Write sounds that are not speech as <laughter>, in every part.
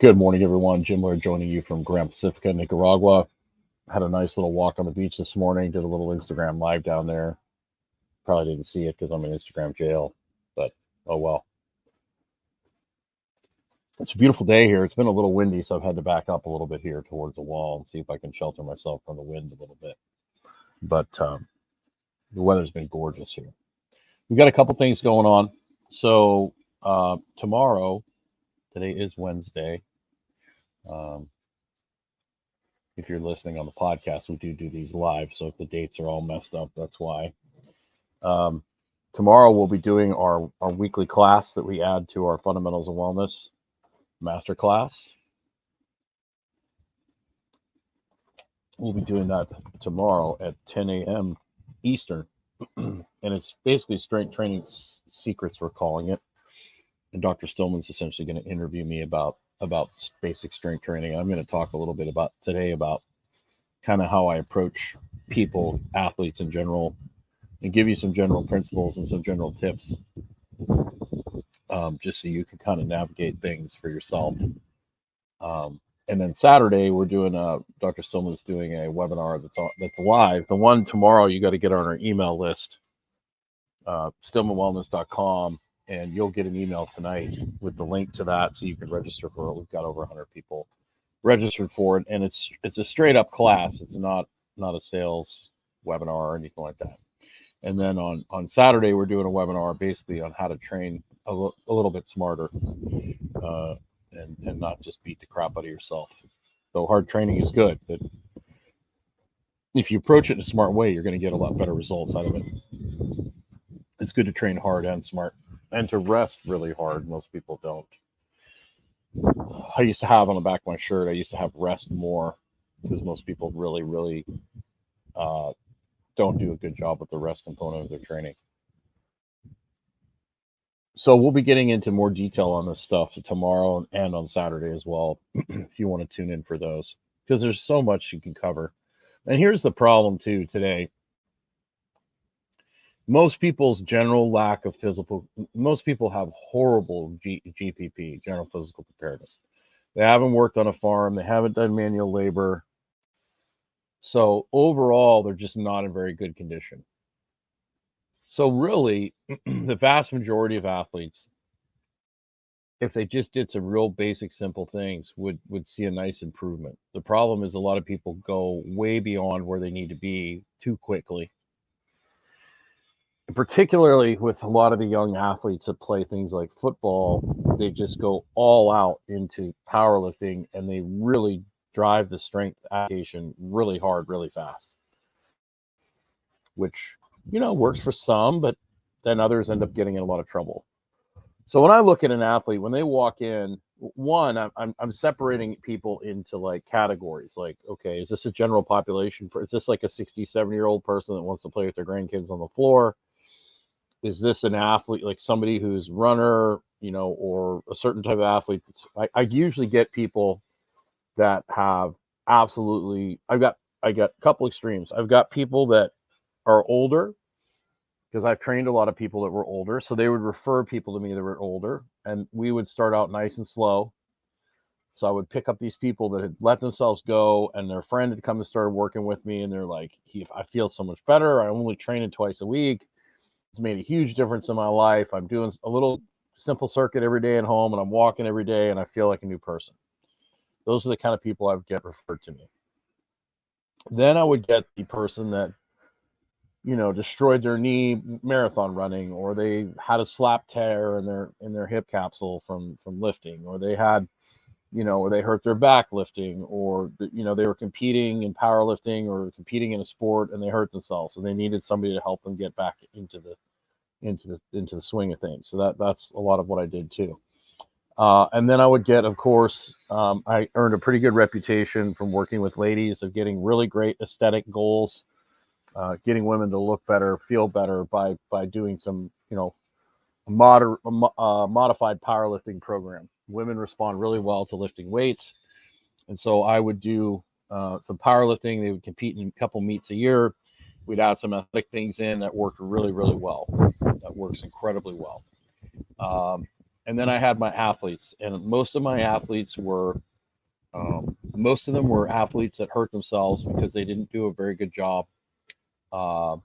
Good morning, everyone. Jim Laird joining you from Gran Pacifica, Nicaragua. Had a nice little walk on the beach this morning. Did a little Instagram live down there. Probably didn't see it because I'm in Instagram jail, but oh well. It's a beautiful day here. It's been a little windy, so I've had to back up a little bit here towards the wall and see if I can shelter myself from the wind a little bit. But um, the weather's been gorgeous here. We've got a couple things going on. So uh, tomorrow, today is Wednesday. Um, if you're listening on the podcast, we do do these live. So if the dates are all messed up, that's why. Um, tomorrow we'll be doing our, our weekly class that we add to our fundamentals of wellness master class. We'll be doing that tomorrow at 10 a.m. Eastern. <clears throat> and it's basically strength training secrets, we're calling it. And Dr. Stillman's essentially going to interview me about about basic strength training. I'm going to talk a little bit about today about kind of how I approach people, athletes in general, and give you some general principles and some general tips, um, just so you can kind of navigate things for yourself. Um, and then Saturday we're doing a Dr. Stillman's doing a webinar that's on, that's live. The one tomorrow you got to get on our email list, uh, stillmanwellness.com and you'll get an email tonight with the link to that so you can register for it. We've got over 100 people registered for it, and it's it's a straight up class. It's not not a sales webinar or anything like that. And then on on Saturday we're doing a webinar basically on how to train a, l- a little bit smarter, uh, and and not just beat the crap out of yourself. So hard training is good, but if you approach it in a smart way, you're going to get a lot better results out of it. It's good to train hard and smart and to rest really hard. Most people don't. I used to have on the back of my shirt, I used to have rest more because most people really, really uh, don't do a good job with the rest component of their training. So we'll be getting into more detail on this stuff tomorrow and on Saturday as well, <clears throat> if you want to tune in for those, because there's so much you can cover. And here's the problem too today most people's general lack of physical most people have horrible G, gpp general physical preparedness. They haven't worked on a farm they haven't done manual labor. So overall they're just not in very good condition. So really <clears throat> the vast majority of athletes if they just did some real basic simple things would would see a nice improvement. The problem is a lot of people go way beyond where they need to be too quickly particularly with a lot of the young athletes that play things like football, they just go all out into powerlifting and they really drive the strength application really hard, really fast, which, you know, works for some, but then others end up getting in a lot of trouble. So when I look at an athlete, when they walk in, one, I'm, I'm separating people into like categories. Like, okay, is this a general population? Is this like a 67 year old person that wants to play with their grandkids on the floor? Is this an athlete like somebody who's runner you know or a certain type of athlete I, I usually get people that have absolutely i've got i got a couple extremes. I've got people that are older because i've trained a lot of people that were older so they would refer people to me that were older and we would start out nice and slow. So i would pick up these people that had let themselves go and their friend had come and started working with me and they're like i feel so much better. I only train it twice a week it's made a huge difference in my life. I'm doing a little simple circuit every day at home and I'm walking every day and I feel like a new person. Those are the kind of people I would get referred to me. Then I would get the person that, you know, destroyed their knee marathon running, or they had a slap tear in their in their hip capsule from from lifting, or they had you know, or they hurt their back lifting, or you know, they were competing in powerlifting or competing in a sport and they hurt themselves, so they needed somebody to help them get back into the into the into the swing of things. So that that's a lot of what I did too. Uh, and then I would get, of course, um, I earned a pretty good reputation from working with ladies of getting really great aesthetic goals, uh, getting women to look better, feel better by by doing some, you know, moder- uh, modified powerlifting program women respond really well to lifting weights. And so I would do uh, some powerlifting. They would compete in a couple meets a year. We'd add some athletic things in that worked really, really well. That works incredibly well. Um, and then I had my athletes, and most of my athletes were, um, most of them were athletes that hurt themselves because they didn't do a very good job uh,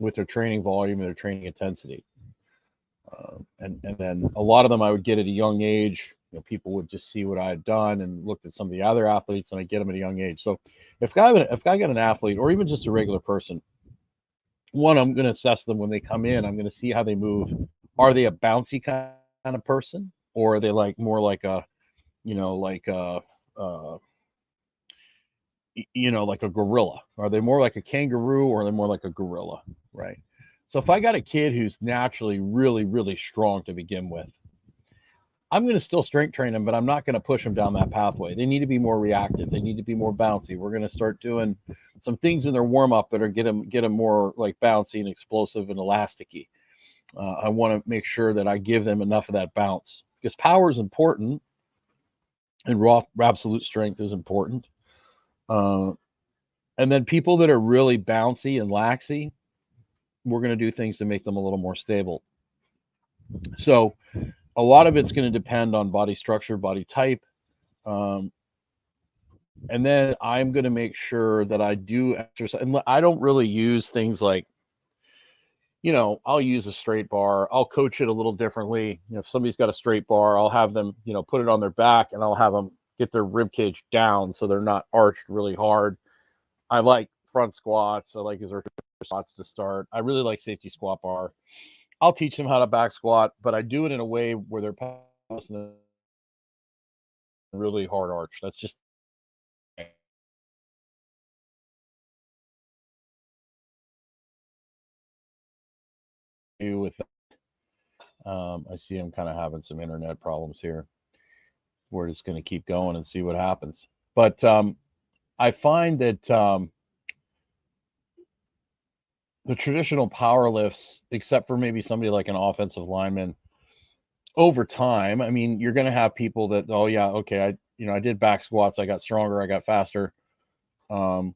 with their training volume and their training intensity. Uh, and and then a lot of them I would get at a young age. You know, people would just see what I had done and looked at some of the other athletes, and I get them at a young age. So if I if I got an athlete or even just a regular person, one I'm going to assess them when they come in. I'm going to see how they move. Are they a bouncy kind of person, or are they like more like a, you know, like a, uh, you know, like a gorilla? Are they more like a kangaroo, or are they more like a gorilla? Right. So if I got a kid who's naturally really, really strong to begin with, I'm going to still strength train them, but I'm not going to push them down that pathway. They need to be more reactive. They need to be more bouncy. We're going to start doing some things in their warm up that are get them get them more like bouncy and explosive and elasticy. Uh, I want to make sure that I give them enough of that bounce because power is important, and raw absolute strength is important. Uh, and then people that are really bouncy and laxy, we're going to do things to make them a little more stable. So a lot of it's going to depend on body structure, body type. Um, and then I'm going to make sure that I do exercise. And I don't really use things like, you know, I'll use a straight bar. I'll coach it a little differently. You know, if somebody's got a straight bar, I'll have them, you know, put it on their back and I'll have them get their rib cage down so they're not arched really hard. I like front squats. I like his squats to start. I really like safety squat bar. I'll teach them how to back squat, but I do it in a way where they're passing a really hard arch. That's just with. Um, I see I'm kind of having some internet problems here. We're just going to keep going and see what happens. But um, I find that um, the traditional power lifts, except for maybe somebody like an offensive lineman, over time, I mean, you're going to have people that, oh yeah, okay, I, you know, I did back squats, I got stronger, I got faster, um,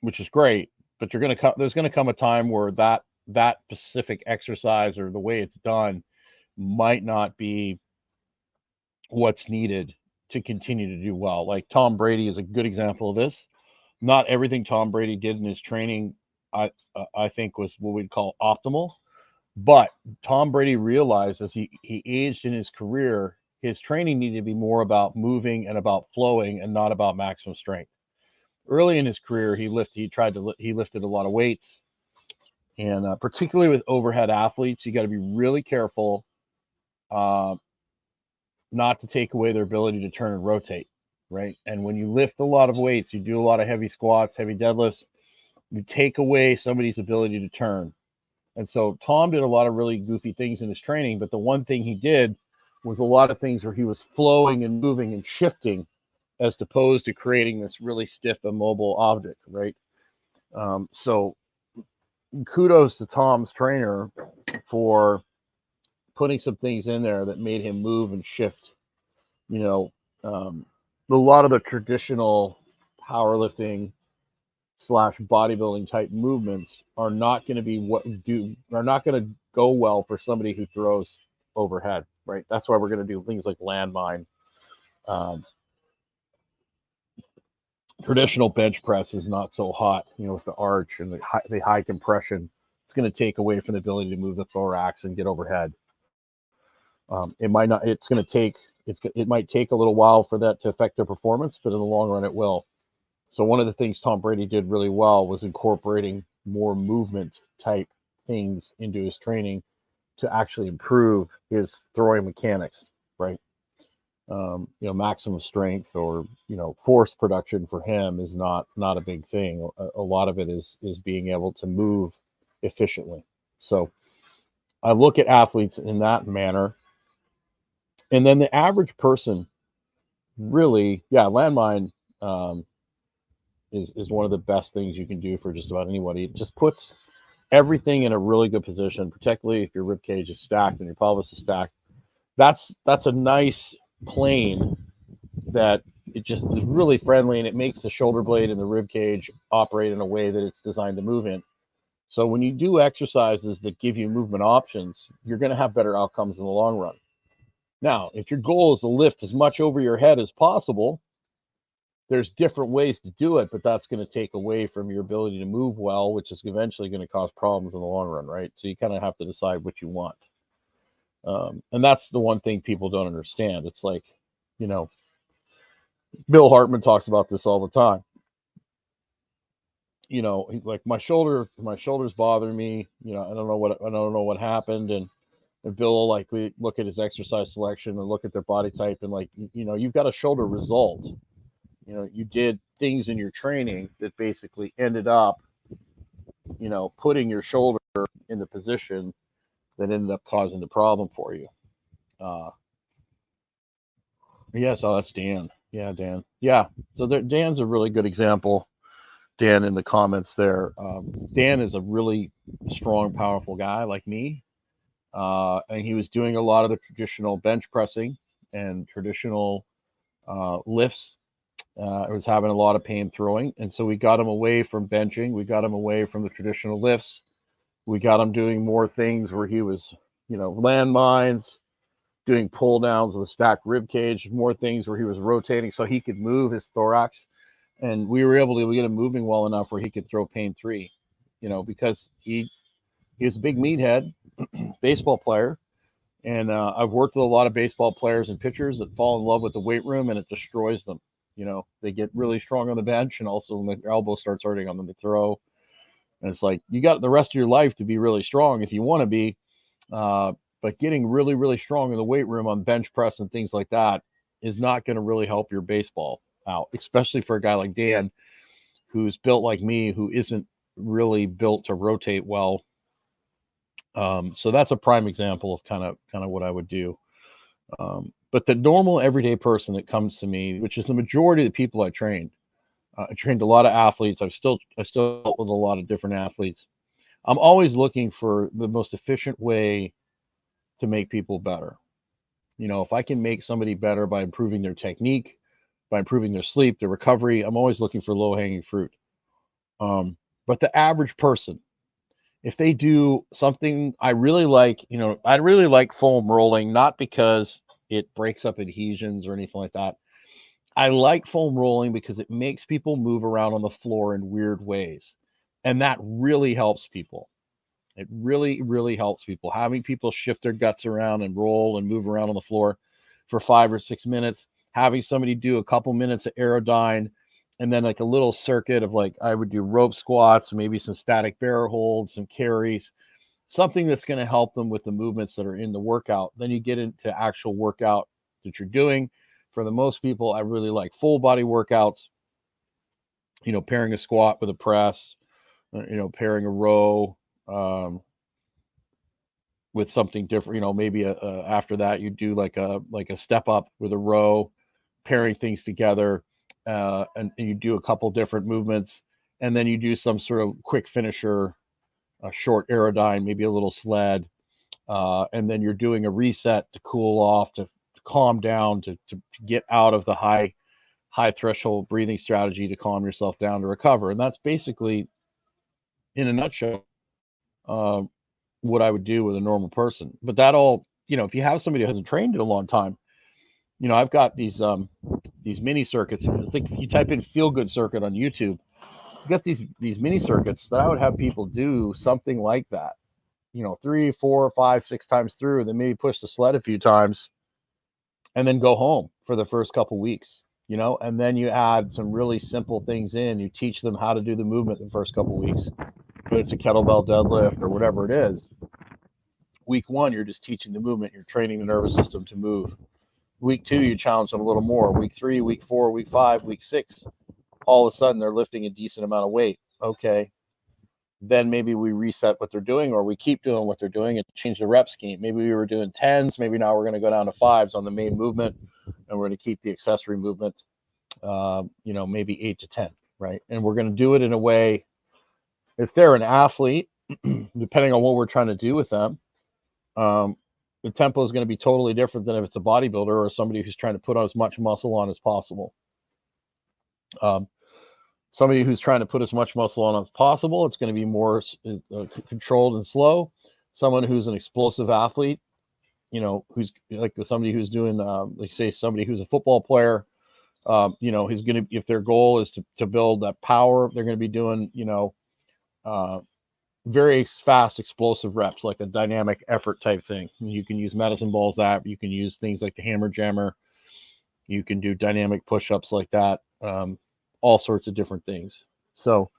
which is great. But you're going to come, there's going to come a time where that that specific exercise or the way it's done might not be what's needed to continue to do well. Like Tom Brady is a good example of this. Not everything Tom Brady did in his training I uh, I think was what we'd call optimal. But Tom Brady realized as he he aged in his career, his training needed to be more about moving and about flowing and not about maximum strength. Early in his career, he lifted he tried to he lifted a lot of weights, and uh, particularly with overhead athletes, you got to be really careful uh, not to take away their ability to turn and rotate, right? And when you lift a lot of weights, you do a lot of heavy squats, heavy deadlifts you take away somebody's ability to turn. And so Tom did a lot of really goofy things in his training, but the one thing he did was a lot of things where he was flowing and moving and shifting as opposed to creating this really stiff immobile object, right? Um, so kudos to Tom's trainer for putting some things in there that made him move and shift. You know, um, a lot of the traditional powerlifting slash bodybuilding type movements are not going to be what do are not going to go well for somebody who throws overhead right? That's why we're going to do things like landmine um, traditional bench press is not so hot you know with the arch and the high, the high compression. It's going to take away from the ability to move the thorax and get overhead. Um, it might not it's going to take it's it might take a little while for that to affect their performance but in the long run it will so one of the things Tom Brady did really well was incorporating more movement type things into his training to actually improve his throwing mechanics, right? Um, you know, maximum strength or you know force production for him is not not a big thing. A, a lot of it is is being able to move efficiently. So I look at athletes in that manner, and then the average person really, yeah, landmine um, is is one of the best things you can do for just about anybody. It just puts everything in a really good position, particularly if your rib cage is stacked and your pelvis is stacked. That's that's a nice plane that it just is really friendly and it makes the shoulder blade and the rib cage operate in a way that it's designed to move in. So when you do exercises that give you movement options, you're going to have better outcomes in the long run. Now, if your goal is to lift as much over your head as possible, there's different ways to do it, but that's going to take away from your ability to move well, which is eventually going to cause problems in the long run, right? So you kind of have to decide what you want. Um, and that's the one thing people don't understand. It's like, you know, Bill Hartman talks about this all the time. You know, he's like my shoulder, my shoulders bother me. You know, I don't know what I don't know what happened, and and Bill will like look at his exercise selection and look at their body type and like you know you've got a shoulder result. You know, you did things in your training that basically ended up, you know, putting your shoulder in the position that ended up causing the problem for you. Uh, yes, oh, that's Dan. Yeah, Dan. Yeah, so there, Dan's a really good example. Dan in the comments there. Um, Dan is a really strong, powerful guy like me, uh, and he was doing a lot of the traditional bench pressing and traditional uh, lifts. Uh, was having a lot of pain throwing, and so we got him away from benching. We got him away from the traditional lifts. We got him doing more things where he was, you know, landmines, doing pull downs with a stacked rib cage, more things where he was rotating so he could move his thorax. And we were able to get him moving well enough where he could throw pain three, you know, because he he was a big meathead, <clears throat> baseball player. And uh, I've worked with a lot of baseball players and pitchers that fall in love with the weight room and it destroys them. You know, they get really strong on the bench and also when their elbow starts hurting on them, to throw. And it's like you got the rest of your life to be really strong if you want to be. Uh, but getting really, really strong in the weight room on bench press and things like that is not going to really help your baseball out, especially for a guy like Dan, who's built like me, who isn't really built to rotate well. Um, so that's a prime example of kind of kind of what I would do. Um, but the normal everyday person that comes to me, which is the majority of the people I trained, uh, I trained a lot of athletes. I've still I still dealt with a lot of different athletes. I'm always looking for the most efficient way to make people better. You know, if I can make somebody better by improving their technique, by improving their sleep, their recovery, I'm always looking for low hanging fruit. Um, but the average person, if they do something I really like, you know, I really like foam rolling, not because it breaks up adhesions or anything like that. I like foam rolling because it makes people move around on the floor in weird ways. And that really helps people. It really, really helps people. Having people shift their guts around and roll and move around on the floor for five or six minutes, having somebody do a couple minutes of aerodyne and then like a little circuit of like I would do rope squats, maybe some static bear holds, some carries, something that's going to help them with the movements that are in the workout. Then you get into actual workout that you're doing. For the most people, I really like full body workouts. You know, pairing a squat with a press, uh, you know, pairing a row, um, with something different. You know, maybe a, a, after that you do like a like a step up with a row, pairing things together, uh, and, and you do a couple different movements, and then you do some sort of quick finisher, a short aerodyne, maybe a little sled, uh, and then you're doing a reset to cool off, to, to calm down, to, to get out of the high high threshold breathing strategy to calm yourself down to recover. And that's basically, in a nutshell, uh, what I would do with a normal person. But that all, you know, if you have somebody who hasn't trained in a long time, you know, I've got these um these mini circuits. I think if you type in feel good circuit on YouTube, got these these mini circuits that I would have people do something like that. You know, three, four, five, six times through, then maybe push the sled a few times and then go home for the first couple weeks, you know, and then you add some really simple things in. You teach them how to do the movement the first couple weeks but it's a kettlebell deadlift or whatever it is. Week one, you're just teaching the movement, you're training the nervous system to move. Week two, you challenge them a little more. Week three, week four, week five, week six, all of a sudden they're lifting a decent amount of weight. Okay. Then maybe we reset what they're doing or we keep doing what they're doing and change the rep scheme. Maybe we were doing tens, maybe now we're going to go down to fives on the main movement and we're going to keep the accessory movement, uh, you know, maybe eight to 10, right? And we're going to do it in a way if they're an athlete, <clears throat> depending on what we're trying to do with them, um, the tempo is going to be totally different than if it's a bodybuilder or somebody who's trying to put as much muscle on as possible. Um, somebody who's trying to put as much muscle on as possible. It's going to be more uh, controlled and slow. Someone who's an explosive athlete, you know, who's like somebody who's doing, um, like say, somebody who's a football player, um, you know, he's going to, if their goal is to, to build that power, they're going to be doing, you know, uh, very fast, explosive reps, like a dynamic effort type thing. You can use medicine balls that, you can use things like the hammer jammer. You can do dynamic push ups like that. Um, all sorts of different things. So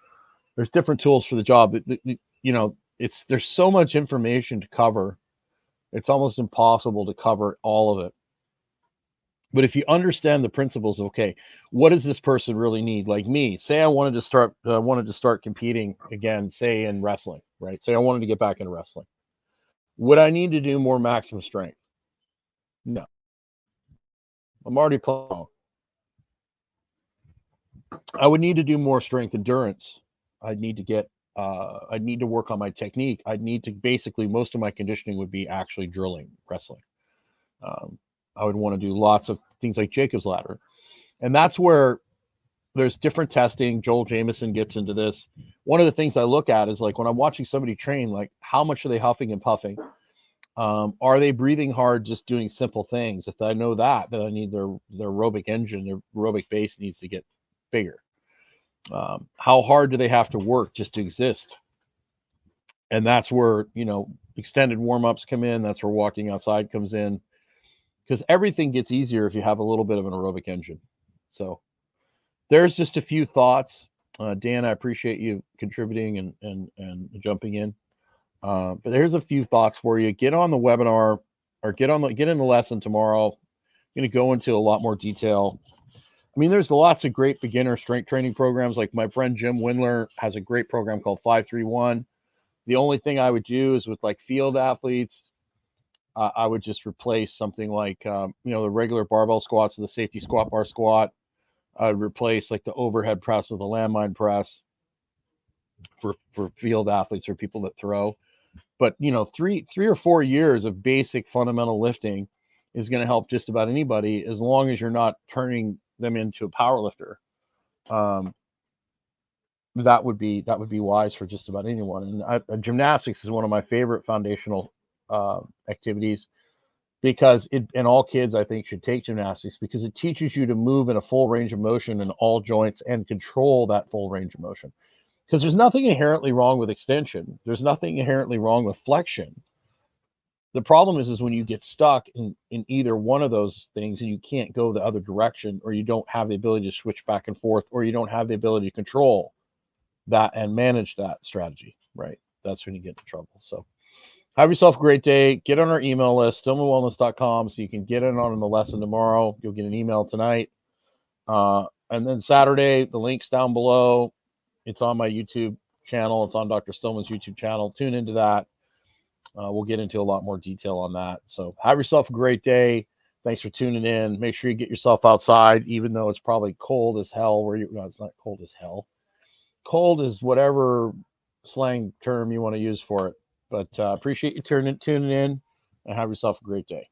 there's different tools for the job. You know, it's there's so much information to cover. It's almost impossible to cover all of it. But if you understand the principles, okay, what does this person really need? Like me, say I wanted to start uh, wanted to start competing again, say in wrestling, right? Say I wanted to get back into wrestling. Would I need to do more maximum strength? No. I'm already playing. I would need to do more strength endurance. I'd need to get uh, I'd need to work on my technique. I'd need to basically most of my conditioning would be actually drilling wrestling. Um, I would want to do lots of things like Jacob's ladder, and that's where there's different testing. Joel Jamieson gets into this. One of the things I look at is like when I'm watching somebody train, like how much are they huffing and puffing? Um, are they breathing hard, just doing simple things? If I know that, then I need their their aerobic engine, their aerobic base needs to get bigger. Um, how hard do they have to work just to exist? And that's where, you know, extended warm ups come in. That's where walking outside comes in because everything gets easier if you have a little bit of an aerobic engine. So there's just a few thoughts. Uh, Dan, I appreciate you contributing and, and, and jumping in. Uh, but here's a few thoughts for you. Get on the webinar or get on the get in the lesson tomorrow. I'm going to go into a lot more detail I mean, there's lots of great beginner strength training programs. Like my friend Jim Wendler has a great program called 531. The only thing I would do is with like field athletes, uh, I would just replace something like, um, you know, the regular barbell squats or the safety squat bar squat. I'd replace like the overhead press with the landmine press for, for field athletes or people that throw. But, you know, three, three or four years of basic fundamental lifting is going to help just about anybody as long as you're not turning them into a power lifter. Um, that would be that would be wise for just about anyone. And I, uh, gymnastics is one of my favorite foundational uh, activities because it and all kids I think should take gymnastics because it teaches you to move in a full range of motion in all joints and control that full range of motion. Because there's nothing inherently wrong with extension. There's nothing inherently wrong with flexion the problem is is when you get stuck in in either one of those things and you can't go the other direction or you don't have the ability to switch back and forth or you don't have the ability to control that and manage that strategy right? That's when you get into trouble. So have yourself a great day. Get on our email list stillmanwellness.com so you can get in on the lesson tomorrow. You'll get an email tonight. Uh, and then saturday the links down below. It's on my youtube channel. It's on dr stillman's youtube channel. Tune into that uh, we'll get into a lot more detail on that. So have yourself a great day. Thanks for tuning in. Make sure you get yourself outside, even though it's probably cold as hell. Where you? No, it's not cold as hell. Cold is whatever slang term you want to use for it. But uh, appreciate you tuning tuning in, and have yourself a great day.